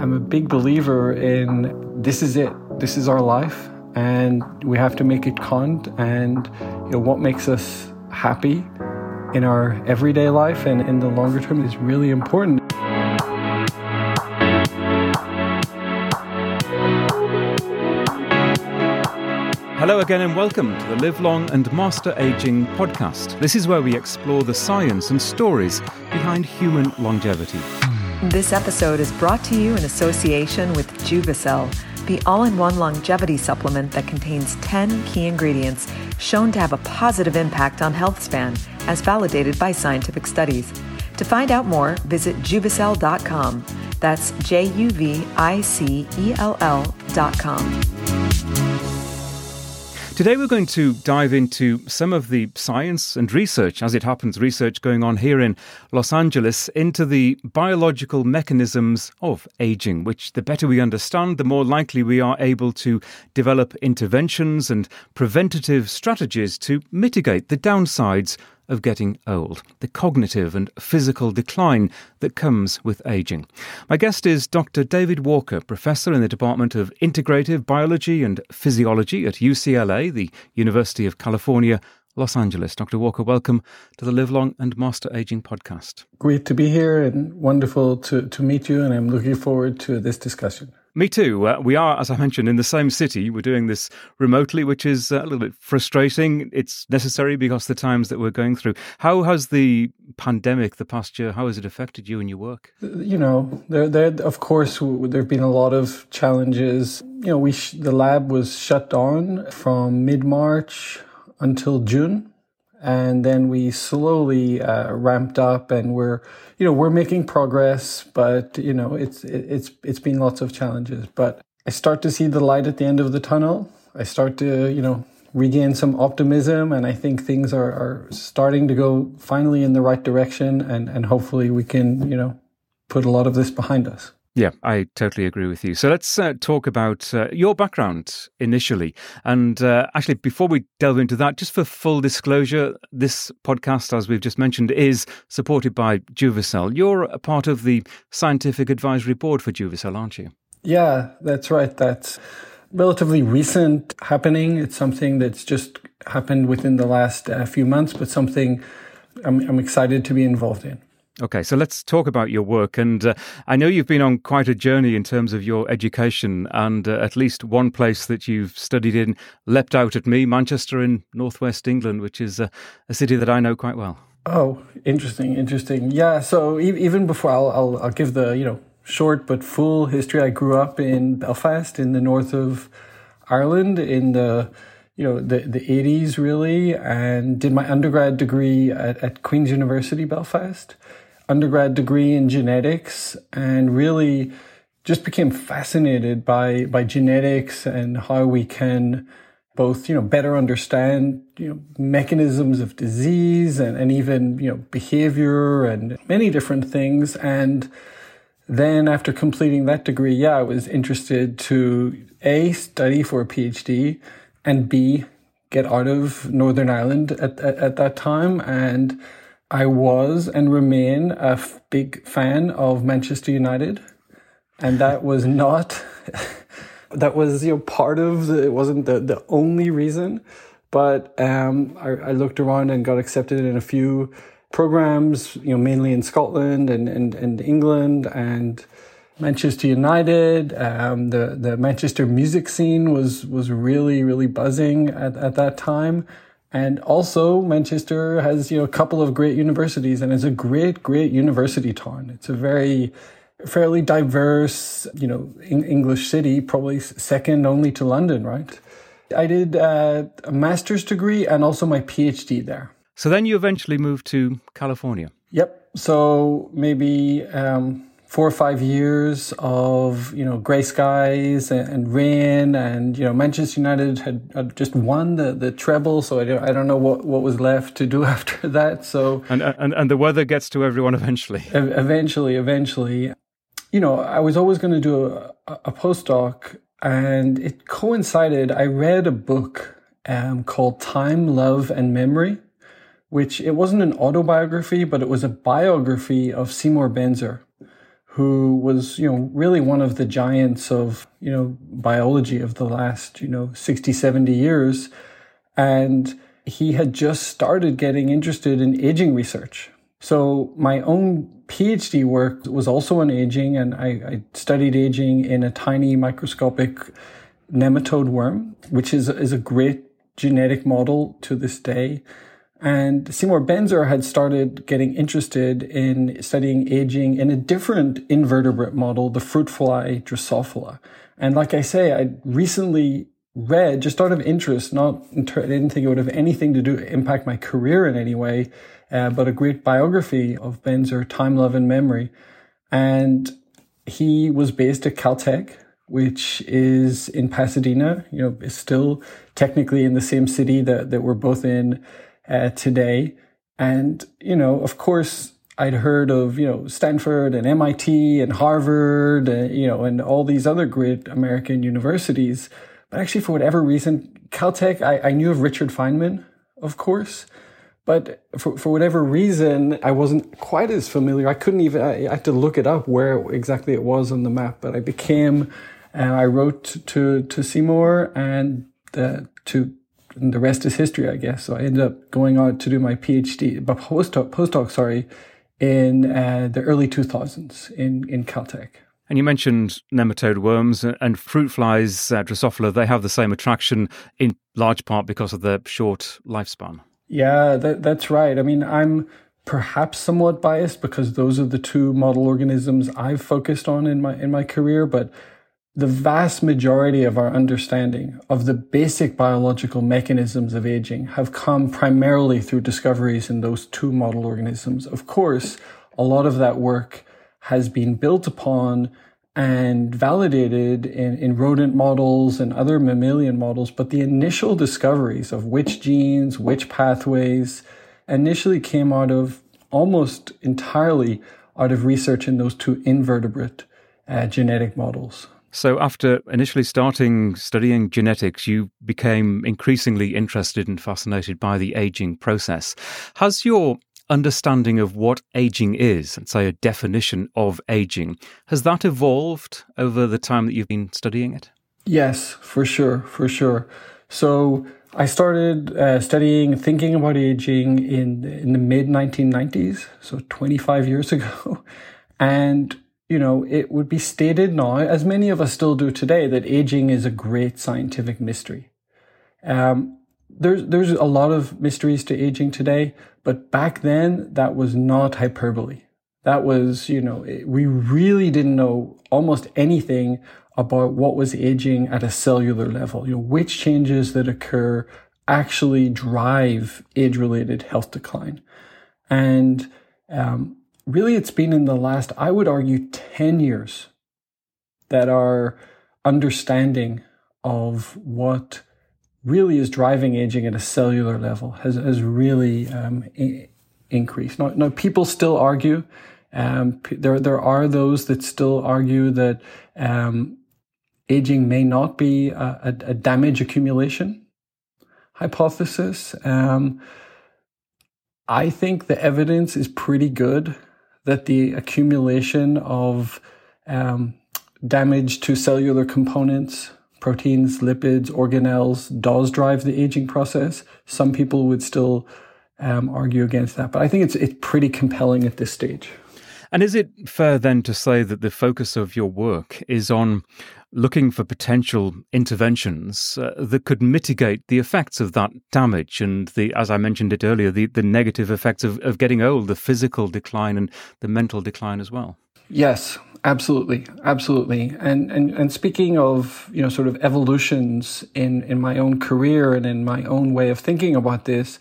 I'm a big believer in this is it. This is our life and we have to make it count and you know what makes us happy in our everyday life and in the longer term is really important. Hello again, and welcome to the Live Long and Master Aging podcast. This is where we explore the science and stories behind human longevity. This episode is brought to you in association with Juvicell, the all in one longevity supplement that contains 10 key ingredients shown to have a positive impact on health span, as validated by scientific studies. To find out more, visit juvicell.com. That's J U V I C E L L.com. Today, we're going to dive into some of the science and research, as it happens, research going on here in Los Angeles into the biological mechanisms of aging, which the better we understand, the more likely we are able to develop interventions and preventative strategies to mitigate the downsides of getting old, the cognitive and physical decline that comes with aging. My guest is Dr. David Walker, professor in the Department of Integrative Biology and Physiology at UCLA, the University of California. Los Angeles. Dr. Walker, welcome to the Live Long and Master Aging podcast. Great to be here and wonderful to, to meet you, and I'm looking forward to this discussion. Me too. Uh, we are, as I mentioned, in the same city. We're doing this remotely, which is uh, a little bit frustrating. It's necessary because the times that we're going through. How has the pandemic, the past year, how has it affected you and your work? You know, there, there, of course, there have been a lot of challenges. You know, we sh- the lab was shut down from mid March until June and then we slowly uh, ramped up and we're you know we're making progress but you know it's it's it's been lots of challenges. But i start to see the light at the end of the tunnel. I start to you know regain some optimism and i think things are, are starting to go finally in the right direction and and hopefully we can you know put a lot of this behind us yeah, I totally agree with you. So let's uh, talk about uh, your background initially. And uh, actually, before we delve into that, just for full disclosure, this podcast, as we've just mentioned, is supported by Juvicell. You're a part of the scientific advisory board for Juvicell, aren't you? Yeah, that's right. That's relatively recent happening. It's something that's just happened within the last uh, few months, but something I'm, I'm excited to be involved in. Okay, so let's talk about your work. And uh, I know you've been on quite a journey in terms of your education, and uh, at least one place that you've studied in leapt out at me Manchester in northwest England, which is a city that I know quite well. Oh, interesting, interesting. Yeah, so e- even before I'll, I'll, I'll give the you know short but full history. I grew up in Belfast in the north of Ireland in the you know the the 80s really and did my undergrad degree at, at Queen's University Belfast undergrad degree in genetics and really just became fascinated by by genetics and how we can both you know better understand you know mechanisms of disease and, and even you know behavior and many different things. And then after completing that degree yeah i was interested to a study for a phd and b get out of northern ireland at, at, at that time. And I was and remain a f- big fan of Manchester United, and that was not that was you know part of the, it wasn't the the only reason, but um, I, I looked around and got accepted in a few programs, you know, mainly in Scotland and and, and England and. Manchester United, um, the the Manchester music scene was was really really buzzing at, at that time, and also, Manchester has you know a couple of great universities, and it's a great, great university town. It's a very fairly diverse, you know, English city, probably second only to London, right? I did uh, a master's degree and also my PhD there. So then you eventually moved to California. Yep. So maybe um, four or five years of you know grey skies and, and, rain and you know Manchester United had, had, just won the, the treble so I don't, I don't know what, what was left to do after that so and, and and the weather gets to everyone eventually. Eventually eventually. You know I was always going to do a, a postdoc and it coincided. I read a book um, called Time Love and Memory which it wasn't an autobiography but it was a biography of Seymour Benzer who was, you know, really one of the giants of, you know, biology of the last, you know, 60, 70 years. And he had just started getting interested in aging research. So my own PhD work was also on aging, and I, I studied aging in a tiny microscopic nematode worm, which is, is a great genetic model to this day. And Seymour Benzer had started getting interested in studying aging in a different invertebrate model, the fruit fly Drosophila. And like I say, I recently read just out of interest, not, I didn't think it would have anything to do, impact my career in any way, uh, but a great biography of Benzer, Time, Love and Memory. And he was based at Caltech, which is in Pasadena, you know, is still technically in the same city that, that we're both in uh, today. And, you know, of course, I'd heard of, you know, Stanford and MIT and Harvard, uh, you know, and all these other great American universities. But actually, for whatever reason, Caltech, I, I knew of Richard Feynman, of course. But for, for whatever reason, I wasn't quite as familiar. I couldn't even, I, I had to look it up where exactly it was on the map. But I became, uh, I wrote to, to Seymour and uh, to the rest is history, I guess. So I ended up going on to do my PhD, but postdoc, postdoc sorry, in uh, the early 2000s in, in Caltech. And you mentioned nematode worms and fruit flies, uh, Drosophila, they have the same attraction in large part because of their short lifespan. Yeah, that, that's right. I mean, I'm perhaps somewhat biased because those are the two model organisms I've focused on in my in my career, but the vast majority of our understanding of the basic biological mechanisms of aging have come primarily through discoveries in those two model organisms. Of course, a lot of that work has been built upon and validated in, in rodent models and other mammalian models, but the initial discoveries of which genes, which pathways initially came out of almost entirely out of research in those two invertebrate uh, genetic models. So, after initially starting studying genetics, you became increasingly interested and fascinated by the aging process. Has your understanding of what aging is, and say a definition of aging, has that evolved over the time that you've been studying it? Yes, for sure, for sure. So, I started uh, studying, thinking about aging in in the mid 1990s, so 25 years ago, and you know, it would be stated now, as many of us still do today, that aging is a great scientific mystery. Um, there's there's a lot of mysteries to aging today, but back then that was not hyperbole. That was, you know, we really didn't know almost anything about what was aging at a cellular level. You know, which changes that occur actually drive age-related health decline, and um, really it's been in the last, I would argue, 10 years that our understanding of what really is driving aging at a cellular level has, has really um, I- increased. Now, now, people still argue. Um, there, there are those that still argue that um, aging may not be a, a, a damage accumulation hypothesis. Um, I think the evidence is pretty good that the accumulation of um, damage to cellular components, proteins, lipids, organelles, does drive the aging process. Some people would still um, argue against that, but I think it's it's pretty compelling at this stage. And is it fair then to say that the focus of your work is on looking for potential interventions uh, that could mitigate the effects of that damage and the, as I mentioned it earlier, the, the negative effects of, of getting old, the physical decline and the mental decline as well. Yes, absolutely, absolutely. And and and speaking of you know sort of evolutions in in my own career and in my own way of thinking about this,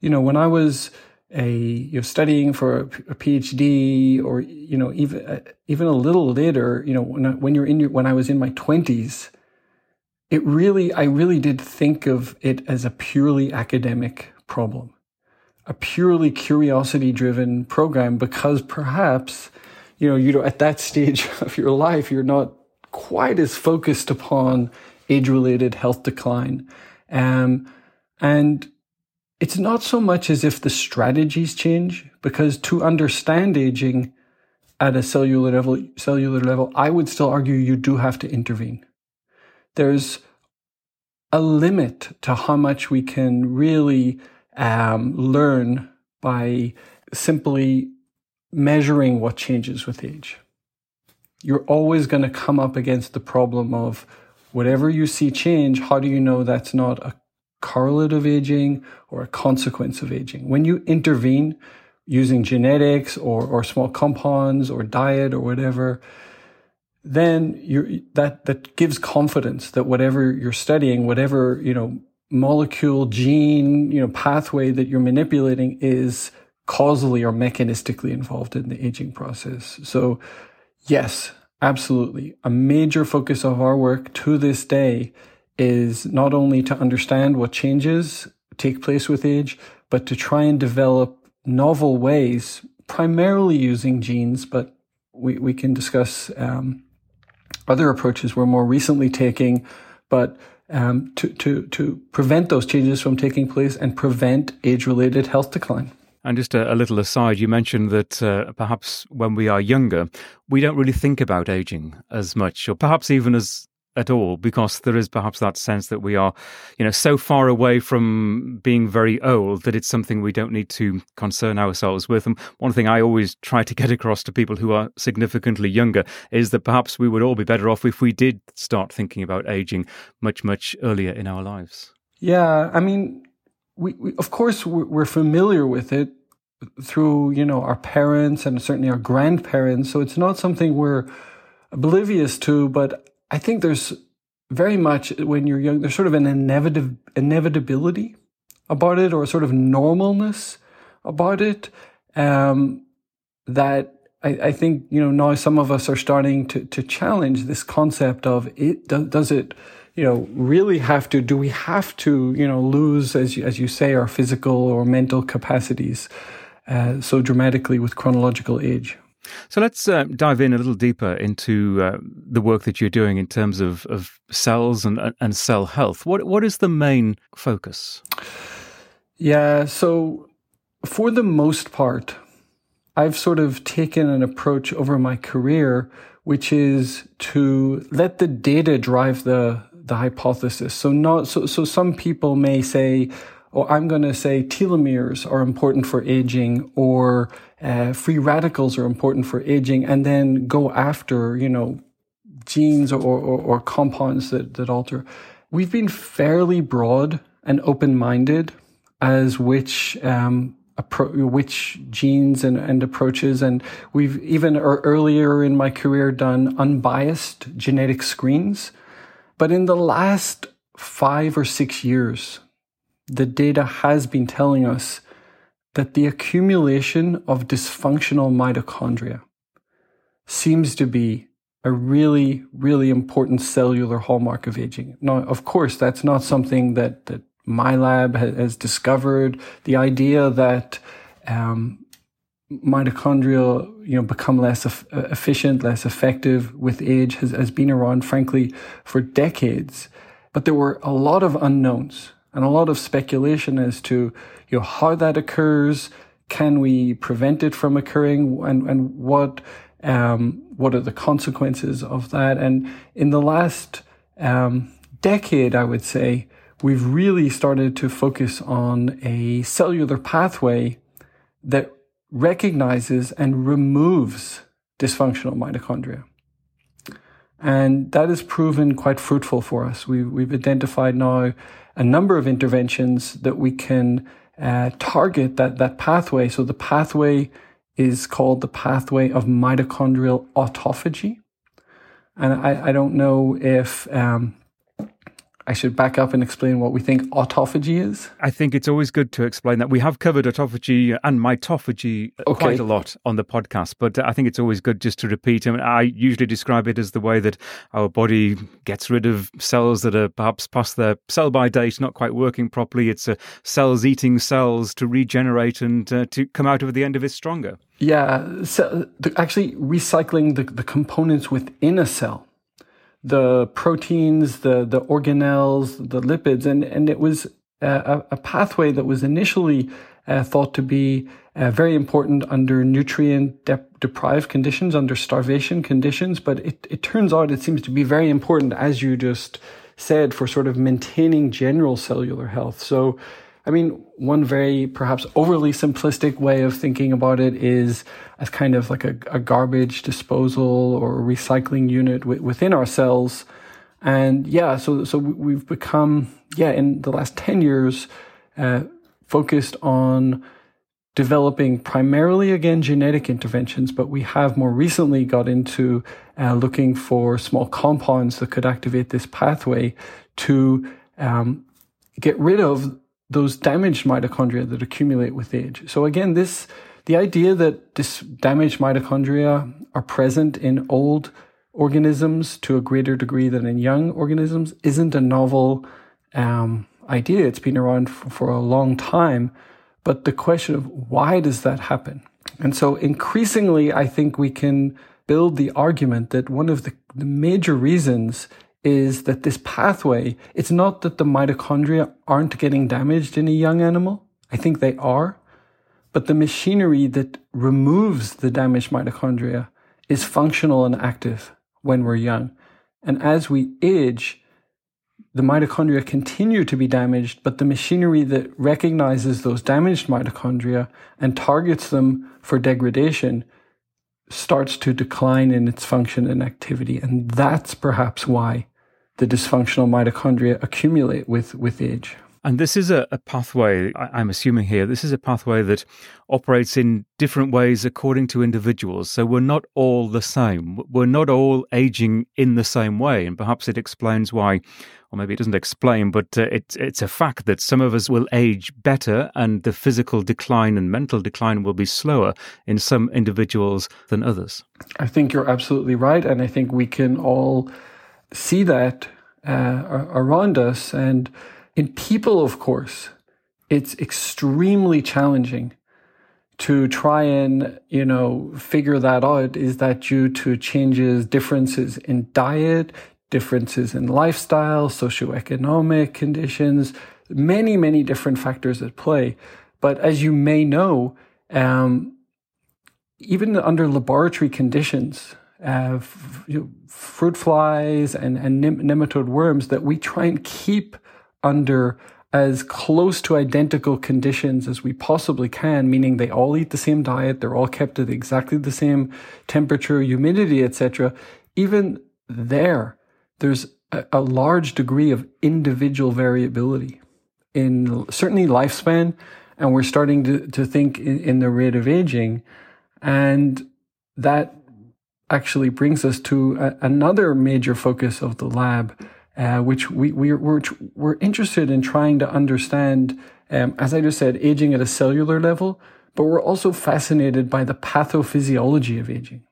you know, when I was a you're studying for a, PhD or you know even uh, even a little later you know when I, when you're in your when I was in my 20s it really I really did think of it as a purely academic problem a purely curiosity driven program because perhaps you know you know at that stage of your life you're not quite as focused upon age related health decline. Um, and it's not so much as if the strategies change, because to understand aging, at a cellular level, cellular level, I would still argue you do have to intervene. There's a limit to how much we can really um, learn by simply measuring what changes with age. You're always going to come up against the problem of whatever you see change, how do you know that's not a correlate of aging or a consequence of aging? When you intervene using genetics or, or small compounds or diet or whatever, then you that that gives confidence that whatever you're studying, whatever you know molecule, gene, you know pathway that you're manipulating is causally or mechanistically involved in the aging process. So, yes, absolutely, a major focus of our work to this day is not only to understand what changes take place with age, but to try and develop novel ways, primarily using genes, but we, we can discuss um, other approaches we're more recently taking, but um, to, to, to prevent those changes from taking place and prevent age related health decline. And just a, a, little aside, you mentioned that uh, perhaps when we are younger, we don't really think about aging as much, or perhaps even as at all because there is perhaps that sense that we are you know so far away from being very old that it's something we don't need to concern ourselves with. And one thing i always try to get across to people who are significantly younger is that perhaps we would all be better off if we did start thinking about aging much much earlier in our lives. Yeah i mean we, we of course we're familiar with it through you know our parents and certainly our grandparents so it's not something we're oblivious to but I think there's very much when you're young, there's sort of an inevit- inevitability about it or a sort of normalness about it um, that I, I, think you know now some of us are starting to to challenge this concept of it does, does it you know really have to do we have to you know lose as you, as you say our physical or mental capacities uh, so dramatically with chronological age so let's uh, dive in a little deeper into uh, the work that you're doing in terms of, of cells and, and cell health. What what is the main focus? Yeah, so for the most part, I've sort of taken an approach over my career, which is to let the data drive the the hypothesis. So not so so some people may say, or I'm going to say telomeres are important for aging or uh, free radicals are important for aging and then go after, you know, genes or, or, or compounds that, that alter. We've been fairly broad and open-minded as which, um, appro- which genes and, and approaches. And we've even earlier in my career done unbiased genetic screens. But in the last five or six years, the data has been telling us that the accumulation of dysfunctional mitochondria seems to be a really, really important cellular hallmark of aging. Now, of course, that's not something that, that my lab has discovered. The idea that um, mitochondria, you know, become less efficient, less effective with age has, has been around, frankly, for decades. But there were a lot of unknowns and a lot of speculation as to you know how that occurs. Can we prevent it from occurring, and and what um, what are the consequences of that? And in the last um, decade, I would say we've really started to focus on a cellular pathway that recognizes and removes dysfunctional mitochondria. And that has proven quite fruitful for us. We, we've identified now a number of interventions that we can uh, target that, that pathway. So the pathway is called the pathway of mitochondrial autophagy. And I, I don't know if um, I should back up and explain what we think autophagy is? I think it's always good to explain that. We have covered autophagy and mitophagy okay. quite a lot on the podcast, but I think it's always good just to repeat. I, mean, I usually describe it as the way that our body gets rid of cells that are perhaps past their sell by date, not quite working properly. It's uh, cells eating cells to regenerate and uh, to come out of the end of it stronger. Yeah, so actually recycling the, the components within a cell the proteins, the, the organelles, the lipids, and, and it was a, a pathway that was initially uh, thought to be uh, very important under nutrient de- deprived conditions, under starvation conditions. But it, it turns out it seems to be very important, as you just said, for sort of maintaining general cellular health. So, I mean, one very perhaps overly simplistic way of thinking about it is as kind of like a, a garbage disposal or recycling unit w- within ourselves. And yeah, so, so we've become, yeah, in the last 10 years, uh, focused on developing primarily again genetic interventions, but we have more recently got into uh, looking for small compounds that could activate this pathway to um, get rid of those damaged mitochondria that accumulate with age. So again, this the idea that this damaged mitochondria are present in old organisms to a greater degree than in young organisms isn't a novel um, idea. It's been around for, for a long time. But the question of why does that happen? And so increasingly, I think we can build the argument that one of the, the major reasons is that this pathway, it's not that the mitochondria aren't getting damaged in a young animal. I think they are. But the machinery that removes the damaged mitochondria is functional and active when we're young. And as we age, the mitochondria continue to be damaged, but the machinery that recognizes those damaged mitochondria and targets them for degradation starts to decline in its function and activity. And that's perhaps why the dysfunctional mitochondria accumulate with, with age. And this is a, a, pathway, I'm assuming here, this is a pathway that operates in different ways according to individuals. So we're not all the same. We're not all aging in the same way. And perhaps it explains why, or maybe it doesn't explain, but uh, it, it's a fact that some of us will age better and the physical decline and mental decline will be slower in some individuals than others. I think you're absolutely right. And I think we can all see that uh, around us. And in people, of course, it's extremely challenging to try and, you know, figure that out. Is that due to changes, differences in diet, differences in lifestyle, socioeconomic conditions, many, many different factors at play. But as you may know, um, even under laboratory conditions, uh, f- you know, fruit flies and, and nematode worms that we try and keep under as close to identical conditions as we possibly can, meaning they all eat the same diet, they're all kept at exactly the same temperature, humidity, etc. Even there, there's a, a large degree of individual variability in certainly lifespan, and we're starting to, to think in, in the rate of aging. And that actually brings us to a, another major focus of the lab, uh, which we, we, we're, we're interested in trying to understand, um, as I just said, aging at a cellular level, but we're also fascinated by the pathophysiology of aging.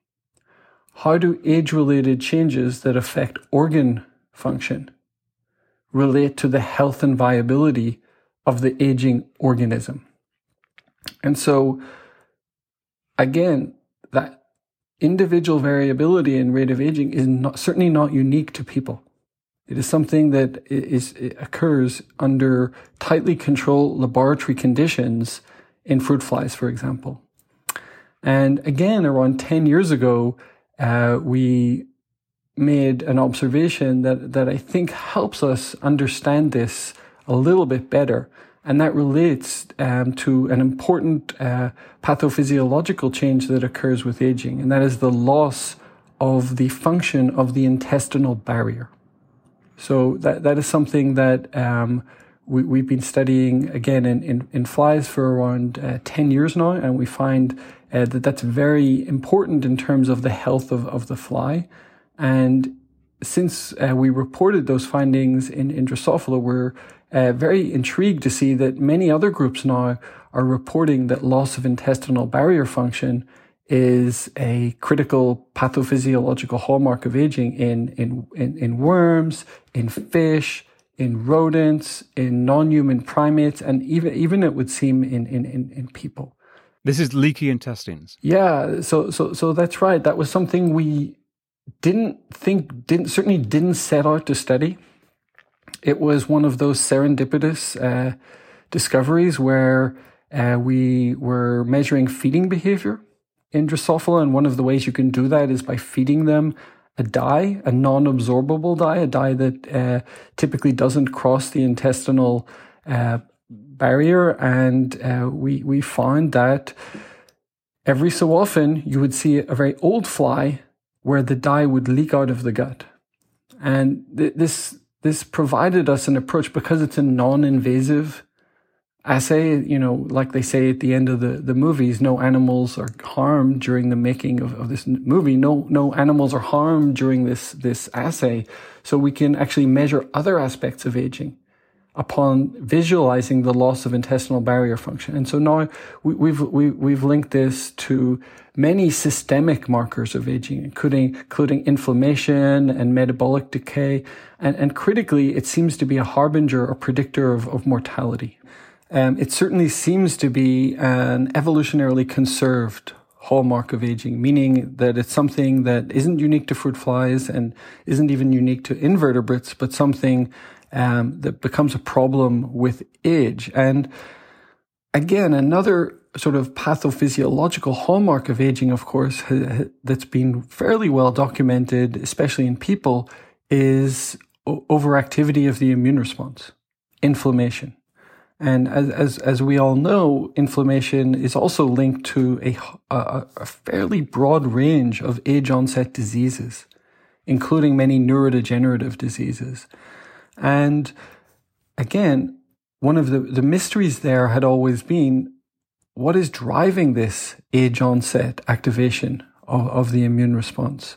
How do age related changes that affect organ function relate to the health and viability of the aging organism? And so, again, that individual variability in rate of aging is not, certainly not unique to people. It is something that is, occurs under tightly controlled laboratory conditions in fruit flies, for example. And again, around 10 years ago, uh, we made an observation that, that I think helps us understand this a little bit better. And that relates um, to an important uh, pathophysiological change that occurs with aging, and that is the loss of the function of the intestinal barrier. So that, that is something that um, we, have been studying again in, in, in, flies for around uh, 10 years now, and we find uh, that that's very important in terms of the health of, of the fly. And since uh, we reported those findings in, Drosophila, we're uh, very intrigued to see that many other groups now are reporting that loss of intestinal barrier function is a critical pathophysiological hallmark of aging in, in, in, in worms, in fish, in rodents, in non-human primates, and even even it would seem in, in, in, in people. This is leaky intestines. Yeah, so so so that's right. That was something we didn't think didn't certainly didn't set out to study. It was one of those serendipitous uh, discoveries where Uh, we were measuring feeding behavior in Drosophila, and one of the ways you can do that is by feeding them a dye, a non-absorbable dye, a dye that uh, typically doesn't cross the intestinal uh, barrier, and uh, we we found that every so often you would see a very old fly where the dye would leak out of the gut, and th- this this provided us an approach because it's a non-invasive assay. You know, like they say at the end of the, the movies, no animals are harmed during the making of, of this movie. No, no animals are harmed during this, this assay. So we can actually measure other aspects of aging upon visualizing the loss of intestinal barrier function. And so now we, we've, we, have we have linked this to many systemic markers of aging, including, including inflammation and metabolic decay. And, and critically, it seems to be a harbinger or predictor of, of mortality. Um, it certainly seems to be an evolutionarily conserved hallmark of aging, meaning that it's something that isn't unique to fruit flies and isn't even unique to invertebrates, but something um, that becomes a problem with age. And again, another sort of pathophysiological hallmark of aging, of course, that's been fairly well documented, especially in people, is overactivity of the immune response, inflammation. And as, as, as we all know, inflammation is also linked to a, a, a fairly broad range of age onset diseases, including many neurodegenerative diseases. And again, one of the, the mysteries there had always been what is driving this age onset activation of, of the immune response?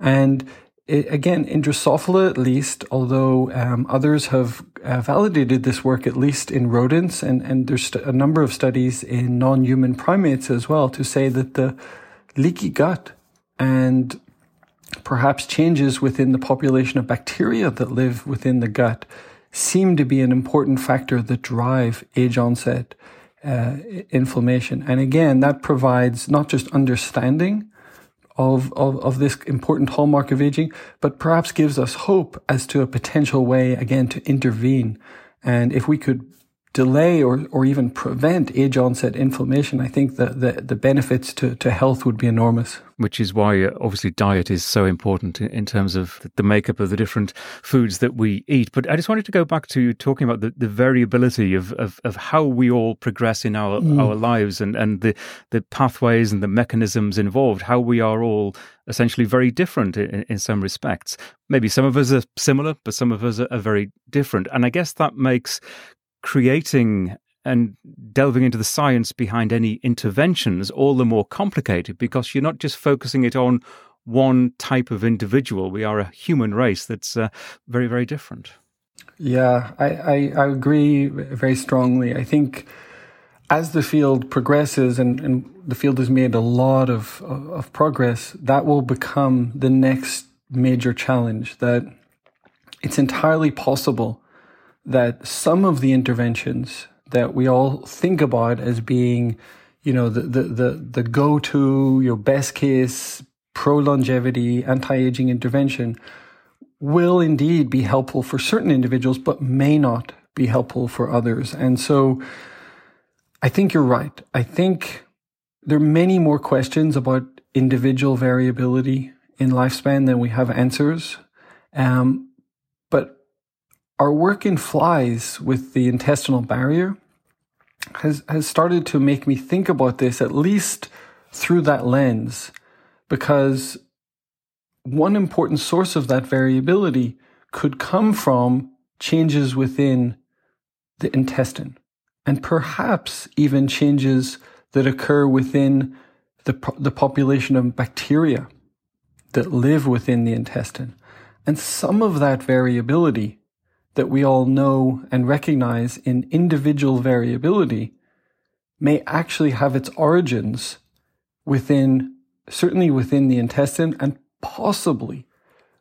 And it, again, in Drosophila at least, although um, others have uh, validated this work at least in rodents, and, and there's a number of studies in non-human primates as well to say that the leaky gut and perhaps changes within the population of bacteria that live within the gut seem to be an important factor that drive age onset uh, inflammation. And again, that provides not just understanding of, of, of this important hallmark of aging, but perhaps gives us hope as to a potential way, again, to intervene. And if we could delay or, or even prevent age onset inflammation, I think that the, the benefits to, to health would be enormous. Which is why, uh, obviously, diet is so important in, in, terms of the makeup of the different foods that we eat. But I just wanted to go back to talking about the, the variability of, of, of how we all progress in our, mm. our lives and, and the, the pathways and the mechanisms involved, how we are all essentially very different in, in some respects. Maybe some of us are similar, but some of us are, are very different. And I guess that makes creating and delving into the science behind any interventions all the more complicated because you're not just focusing it on one type of individual. We are a human race that's uh, very, very different. Yeah, I, I, I, agree very strongly. I think as the field progresses and, and the field has made a lot of, of progress, that will become the next major challenge that it's entirely possible that some of the interventions that we all think about as being, you know, the, the, the, the go-to, your best case, pro-longevity, anti-aging intervention will indeed be helpful for certain individuals, but may not be helpful for others. And so I think you're right. I think there are many more questions about individual variability in lifespan than we have answers. Um, but our work in flies with the intestinal barrier has, has started to make me think about this at least through that lens, because one important source of that variability could come from changes within the intestine and perhaps even changes that occur within the, the population of bacteria that live within the intestine. And some of that variability that we all know and recognize in individual variability may actually have its origins within, certainly within the intestine and possibly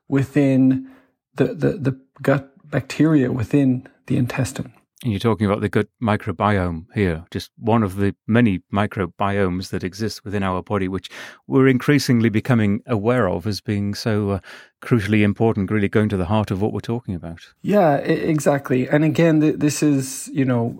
within the, the, the gut bacteria within the intestine. And you're talking about the gut microbiome here, just one of the many microbiomes that exist within our body, which we're increasingly becoming aware of as being so uh, crucially important, really going to the heart of what we're talking about. Yeah, exactly. And again, this is, you know,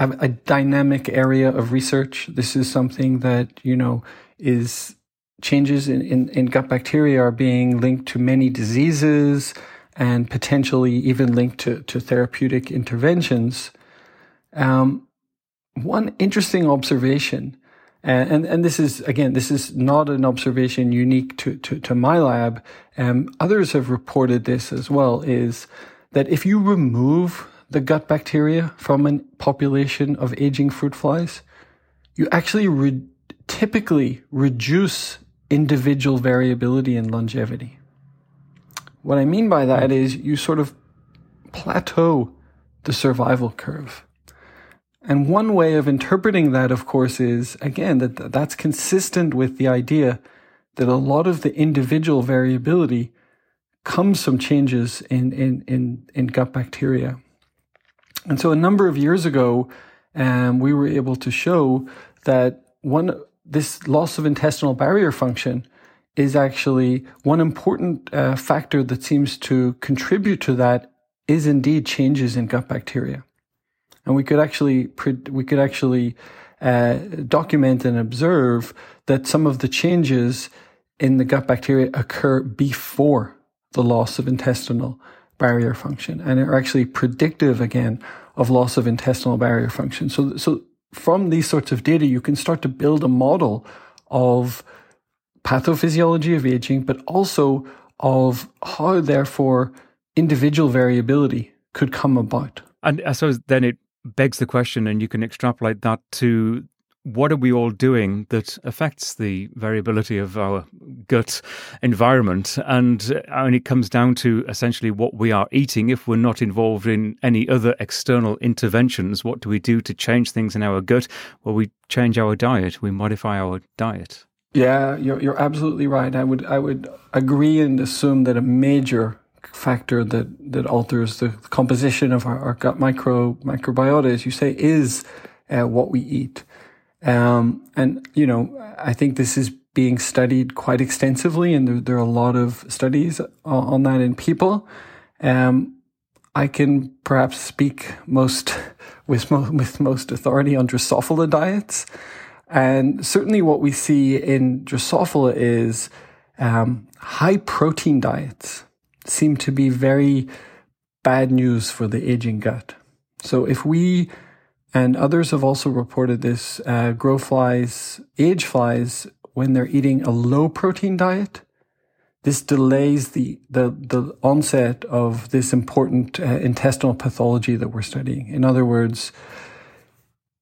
a, a dynamic area of research. This is something that, you know, is changes in, in, in gut bacteria are being linked to many diseases and potentially even linked to, to therapeutic interventions. Um, one interesting observation, and, and, and this is again, this is not an observation unique to, to, to my lab. Um, others have reported this as well, is that if you remove the gut bacteria from a population of aging fruit flies, you actually re- typically reduce individual variability and longevity. What I mean by that is you sort of plateau the survival curve. And one way of interpreting that, of course, is again that that's consistent with the idea that a lot of the individual variability comes from changes in, in, in, in gut bacteria. And so a number of years ago, um, we were able to show that one, this loss of intestinal barrier function is actually one important uh, factor that seems to contribute to that is indeed changes in gut bacteria. And we could actually, we could actually uh, document and observe that some of the changes in the gut bacteria occur before the loss of intestinal barrier function and are actually predictive again of loss of intestinal barrier function. So, so from these sorts of data, you can start to build a model of pathophysiology of aging, but also of how, therefore, individual variability could come about. And I suppose then it begs the question, and you can extrapolate that to what are we all doing that affects the variability of our gut environment? And, uh, and it comes down to essentially what we are eating. If we're not involved in any other external interventions, what do we do to change things in our gut? Well, we change our diet, we modify our diet. Yeah, you're you're absolutely right. I would I would agree and assume that a major factor that that alters the composition of our, our gut micro microbiota, as you say, is uh, what we eat. Um, and you know, I think this is being studied quite extensively, and there, there are a lot of studies on that in people. Um, I can perhaps speak most with, mo- with most authority on Drosophila diets. And certainly what we see in Drosophila is um, high protein diets seem to be very bad news for the aging gut. So if we, and others have also reported this, uh, grow flies, age flies, when they're eating a low protein diet, this delays the, the, the onset of this important uh, intestinal pathology that we're studying. In other words,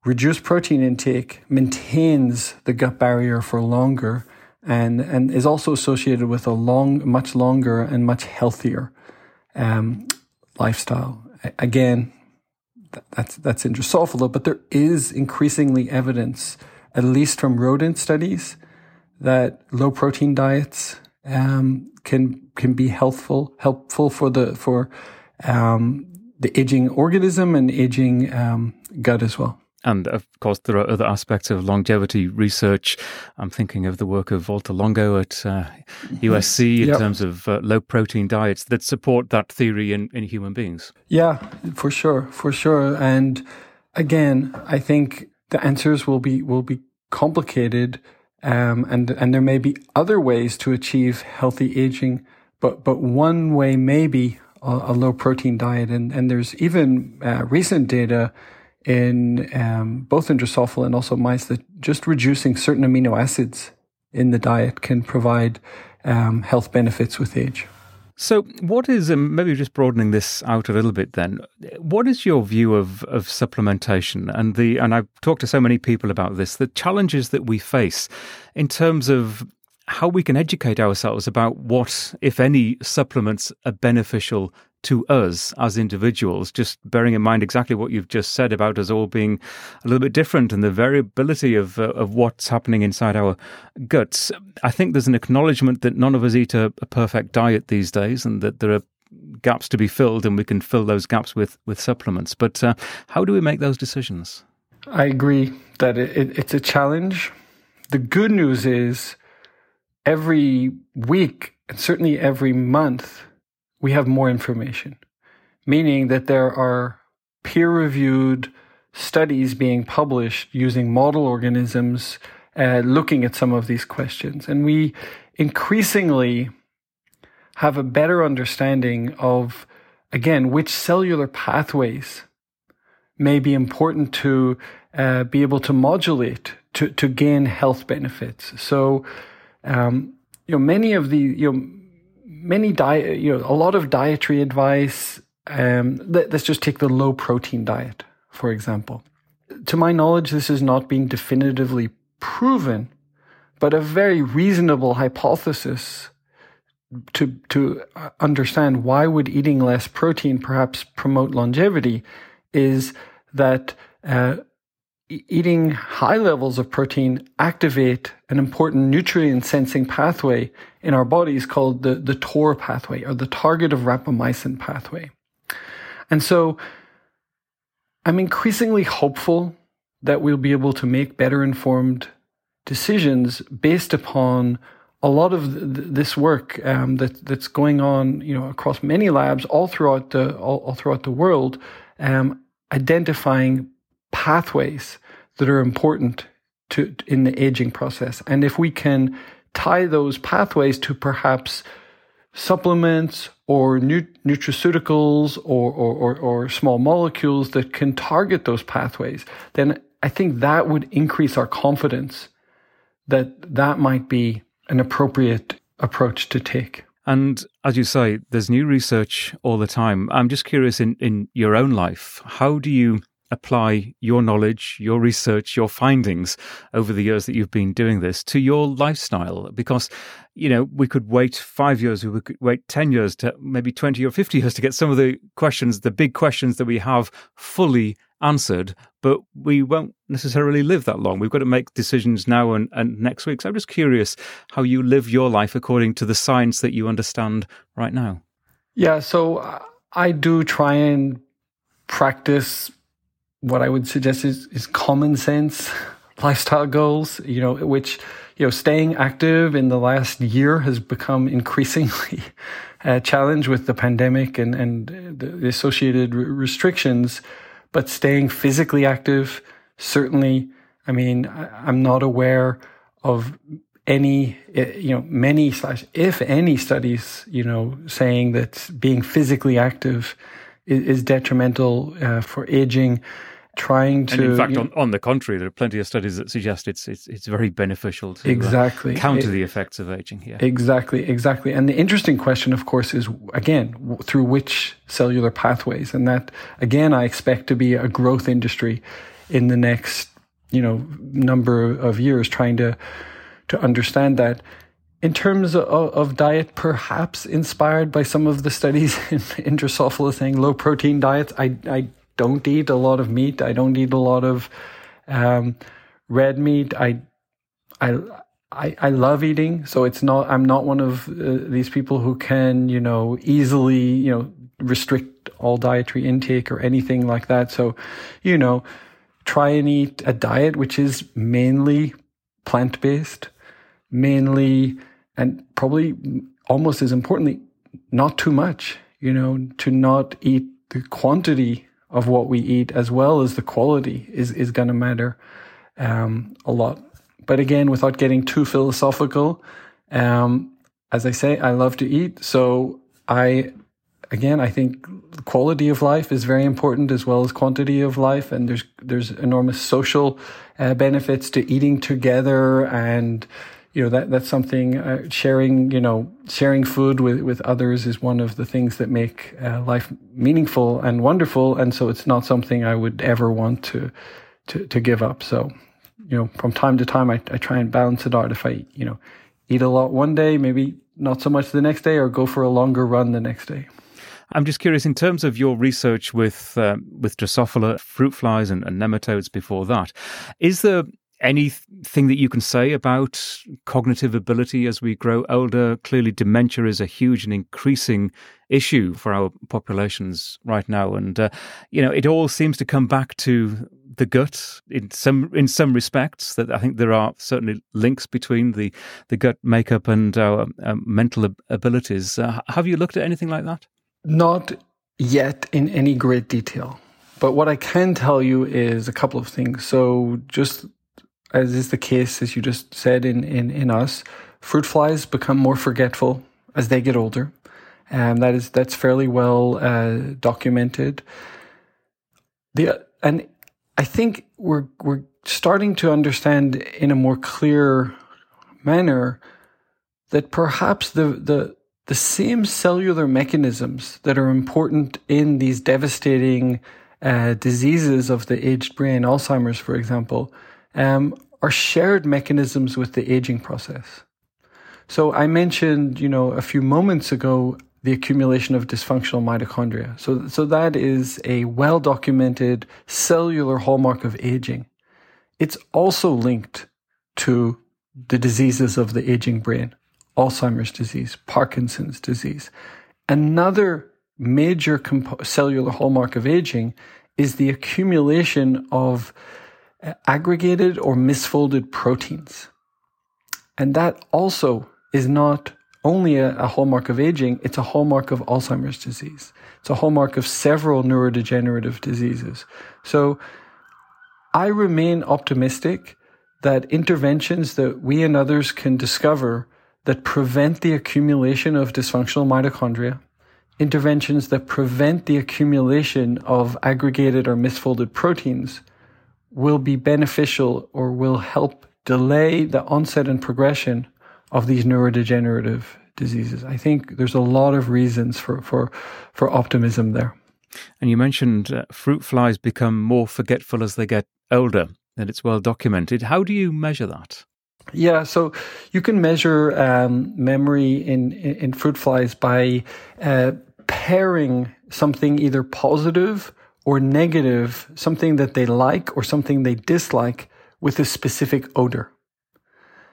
reduced protein intake maintains the gut barrier for longer and, and is also associated with a long, much longer and much healthier um, lifestyle. Again, that's, that's in Drosophila, but there is increasingly evidence, at least from rodent studies, that low protein diets um, can can be helpful helpful for the for um, the aging organism and aging um, gut as well. And of course, there are other aspects of longevity research. I'm thinking of the work of Walter Longo at uh, USC in yep. terms of uh, low protein diets that support that theory in, in human beings. Yeah, for sure, for sure. And again, I think the answers will be will be complicated, um, and and there may be other ways to achieve healthy aging. But but one way may be a, a low protein diet, and and there's even uh, recent data in um, both in Drosophila and also mice that just reducing certain amino acids in the diet can provide um, health benefits with age. So, what is um, maybe just broadening this out a little bit? Then, what is your view of of supplementation and the? And I've talked to so many people about this. The challenges that we face in terms of how we can educate ourselves about what, if any, supplements are beneficial to us as individuals, just bearing in mind exactly what you've just said about us all being a little bit different and the variability of, uh, of what's happening inside our guts. I think there's an acknowledgement that none of us eat a, a perfect diet these days and that there are gaps to be filled, and we can fill those gaps with with supplements. But uh, how do we make those decisions? I agree that it, it, it's a challenge. The good news is every week and certainly every month we have more information, meaning that there are peer reviewed studies being published using model organisms uh, looking at some of these questions. And we increasingly have a better understanding of, again, which cellular pathways may be important to uh, be able to modulate to, to gain health benefits. So, um, you know, many of the, you know, many diet, you know, a lot of dietary advice. Um, let, let's just take the low protein diet, for example. To my knowledge, this has not been definitively proven, but a very reasonable hypothesis to to understand why would eating less protein perhaps promote longevity is that uh, eating high levels of protein activate an important nutrient sensing pathway in our bodies called the, the TOR pathway or the target of rapamycin pathway. And so I'm increasingly hopeful that we'll be able to make better informed decisions based upon a lot of th- this work um, that that's going on, you know, across many labs all throughout the all, all throughout the world, um, identifying pathways that are important to in the aging process, and if we can tie those pathways to perhaps supplements or nu- nutraceuticals or, or, or, or small molecules that can target those pathways, then I think that would increase our confidence that that might be an appropriate approach to take. And as you say, there's new research all the time. I'm just curious in, in your own life, how do you apply your knowledge, your research, your findings over the years that you've been doing this to your lifestyle? Because, you know, we could wait five years, we could wait 10 years to maybe 20 or 50 years to get some of the questions, the big questions that we have fully answered, but we won't necessarily live that long. We've got to make decisions now and, and next week. So I'm just curious how you live your life according to the science that you understand right now. Yeah, so I do try and practice what I would suggest is, is common sense lifestyle goals, you know, which, you know, staying active in the last year has become increasingly a challenge with the pandemic and, and the associated restrictions. But staying physically active, certainly, I mean, I'm not aware of any, eh, you know, many slash, if any studies, you know, saying that being physically active is, is detrimental uh, for aging trying to. And in fact, on, on, the contrary, there are plenty of studies that suggest it's it's, it's very beneficial to uh, exactly uh, counter it, the effects of aging. Yeah, exactly, exactly. And the interesting question, of course, is again w- through which cellular pathways, and that again I expect to be a growth industry in the next you know number of years, trying to to understand that. In terms of, of diet, perhaps inspired by some of the studies in, in Drosophila saying low protein diets, I, I don't eat a lot of meat. I don't eat a lot of um, red meat. I, I, I, I love eating, so it's not. I'm not one of uh, these people who can, you know, easily, you know, restrict all dietary intake or anything like that. So, you know, try and eat a diet which is mainly plant based, mainly, and probably almost as importantly, not too much. You know, to not eat the quantity of what we eat as well as the quality is, is going to matter um, a lot. But again, without getting too philosophical, um, as I say, I love to eat. So I, again, I think quality of life is very important as well as quantity of life. And there's, there's enormous social uh, benefits to eating together and, you know that that's something uh, sharing you know sharing food with with others is one of the things that make uh, life meaningful and wonderful. And so it's not something i would ever want to to to give up. So you know from time to time i, I try and balance it out. If i you know eat a lot one day maybe not so much the next day or go for a longer run the next day. I'm just curious in terms of your research with um, with Drosophila fruit flies and, and nematodes before that. Is there anything that you can say about cognitive ability as we grow older? Clearly, dementia is a huge and increasing issue for our populations right now, and uh, you know it all seems to come back to the gut in some in some respects. That I think there are certainly links between the the gut makeup and our um, mental abilities. Uh, have you looked at anything like that? Not yet in any great detail. But what I can tell you is a couple of things. So just as is the case, as you just said in, in, in us, fruit flies become more forgetful as they get older. And that is, that's fairly well uh, documented. The, and I think we're, we're starting to understand in a more clear manner that perhaps the, the, the same cellular mechanisms that are important in these devastating uh, diseases of the aged brain, Alzheimer's, for example, um, are shared mechanisms with the aging process. So I mentioned, you know, a few moments ago, the accumulation of dysfunctional mitochondria. So, so that is a well documented cellular hallmark of aging. It's also linked to the diseases of the aging brain, Alzheimer's disease, Parkinson's disease. Another major cellular hallmark of aging is the accumulation of aggregated or misfolded proteins. And that also is not only a, a, hallmark of aging, it's a hallmark of Alzheimer's disease. It's a hallmark of several neurodegenerative diseases. So I remain optimistic that interventions that we and others can discover that prevent the accumulation of dysfunctional mitochondria, interventions that prevent the accumulation of aggregated or misfolded proteins will be beneficial or will help delay the onset and progression of these neurodegenerative diseases. I think there's a lot of reasons for, for, for optimism there. And you mentioned uh, fruit flies become more forgetful as they get older, and it's well documented. How do you measure that? Yeah, so you can measure um, memory in, in, in, fruit flies by uh, pairing something either positive or negative, something that they like or something they dislike with a specific odor.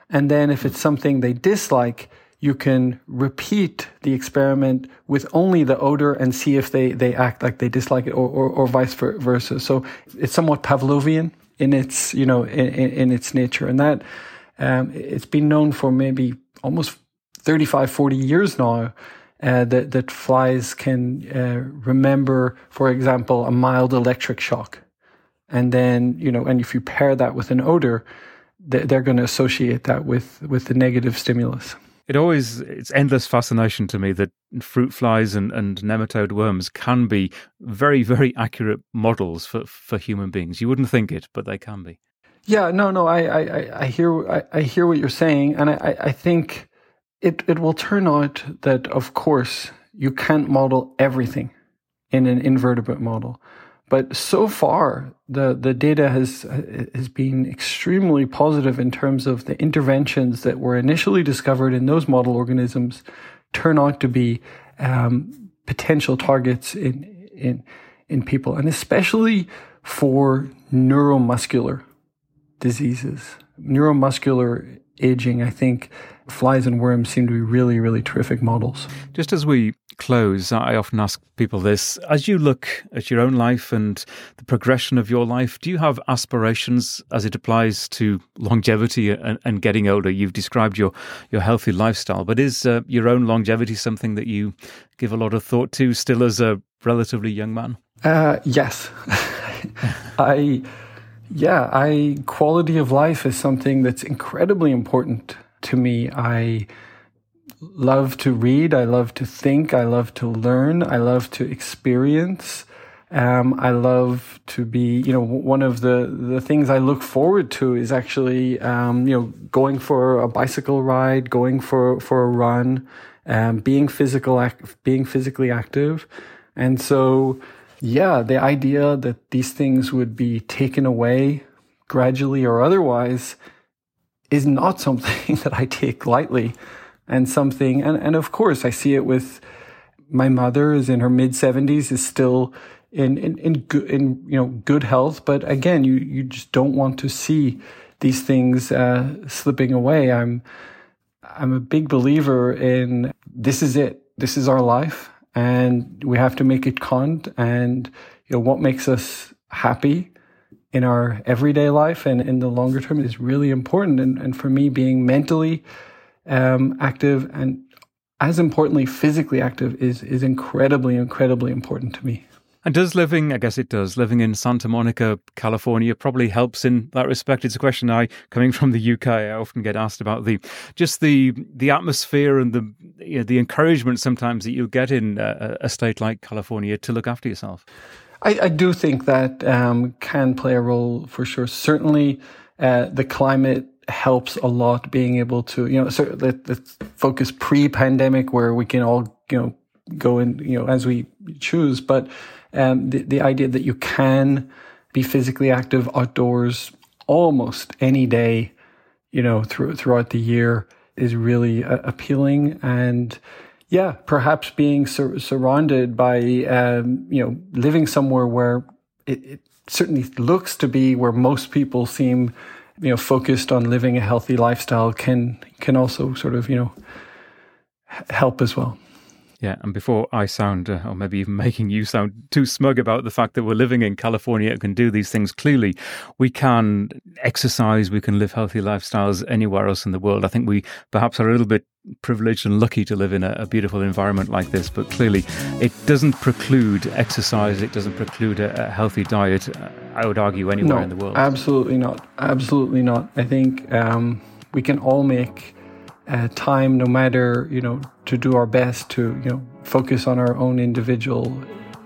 And then if it's something they dislike, you can repeat the experiment with only the odor and see if they, they act like they dislike it or, or, or vice versa. So it's somewhat Pavlovian in its, you know, in, in its nature. And that, um, it's been known for maybe almost 35, 40 years now uh, that, that flies can uh, remember, for example, a mild electric shock. And then, you know, and if you pair that with an odor, they're going to associate that with, with the negative stimulus. It always, it's endless fascination to me that fruit flies and, and nematode worms can be very, very accurate models for, for human beings. You wouldn't think it, but they can be. Yeah, no, no, I, I, I hear, I, I hear what you're saying. And I, I think, it, it will turn out that, of course, you can't model everything in an invertebrate model. But so far, the, the data has, has been extremely positive in terms of the interventions that were initially discovered in those model organisms turn out to be um, potential targets in, in, in people, and especially for neuromuscular diseases. Neuromuscular aging, I think flies and worms seem to be really, really terrific models. Just as we close, I often ask people this as you look at your own life and the progression of your life, do you have aspirations as it applies to longevity and, and getting older? You've described your, your healthy lifestyle, but is uh, your own longevity something that you give a lot of thought to still as a relatively young man? Uh, yes. I yeah, I quality of life is something that's incredibly important to me. I love to read. I love to think. I love to learn. I love to experience. Um, I love to be, you know, one of the, the things I look forward to is actually, um, you know, going for a bicycle ride, going for, for a run, um, being physical, act, being physically active. And so, yeah, the idea that these things would be taken away gradually or otherwise is not something that I take lightly and something, and, and of course I see it with my mother is in her mid 70s is still in, in, in, good, in, you know, good health. But again, you, you just don't want to see these things uh, slipping away. I'm I'm a big believer in this is it. This is our life, and we have to make it count. And you know what makes us happy in our everyday life and in the longer term is really important. And, and for me, being mentally um, active and as importantly, physically active is is incredibly, incredibly important to me. And does living, I guess it does, living in Santa Monica, California probably helps in that respect. It's a question I, coming from the UK, I often get asked about the just the the atmosphere and the you know, the encouragement sometimes that you get in a, a, state like California to look after yourself. I, I do think that um, can play a role for sure. Certainly, uh, the climate helps a lot. Being able to, you know, so let, let's focus pre-pandemic where we can all, you know, go in, you know, as we choose, but um, the, the idea that you can be physically active outdoors almost any day, you know, through, throughout the year is really uh, appealing. And yeah, perhaps being sur- surrounded by, um, you know, living somewhere where it, it certainly looks to be where most people seem, you know, focused on living a healthy lifestyle can, can also sort of, you know, help as well. Yeah, and before I sound, uh, or maybe even making you sound too smug about the fact that we're living in California and can do these things, clearly we can exercise, we can live healthy lifestyles anywhere else in the world. I think we perhaps are a little bit privileged and lucky to live in a, a beautiful environment like this, but clearly it doesn't preclude exercise, it doesn't preclude a, a healthy diet, uh, I would argue, anywhere no, in the world. Absolutely not. Absolutely not. I think um, we can all make uh, time, no matter you know, to do our best to you know focus on our own individual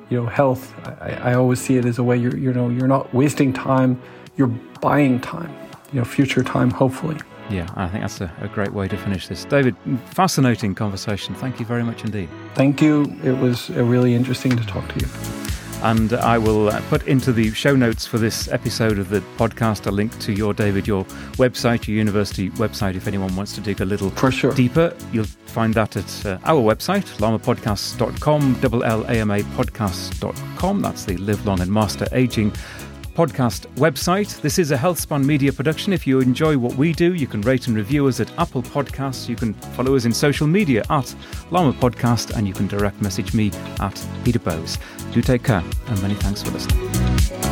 you know health. I, I always see it as a way you're you know you're not wasting time, you're buying time, you know, future time, hopefully. Yeah, I think that's a, a, great way to finish this. David, fascinating conversation. Thank you very much indeed. Thank you. It was really interesting to talk to you. And I will uh, put into the show notes for this episode of the podcast a link to your, David, your website, your university website, if anyone wants to dig a little sure. deeper. You'll find that at uh, our website, llamapodcasts.com, double L-A-M-A podcasts.com. That's the Live Long and Master Aging podcast website. This is a Healthspan media production. If you enjoy what we do, you can rate and review us at Apple Podcasts. You can follow us in social media at LLAMA Podcast, and you can direct message me at Peter Bowes. Do take care, and many thanks for listening.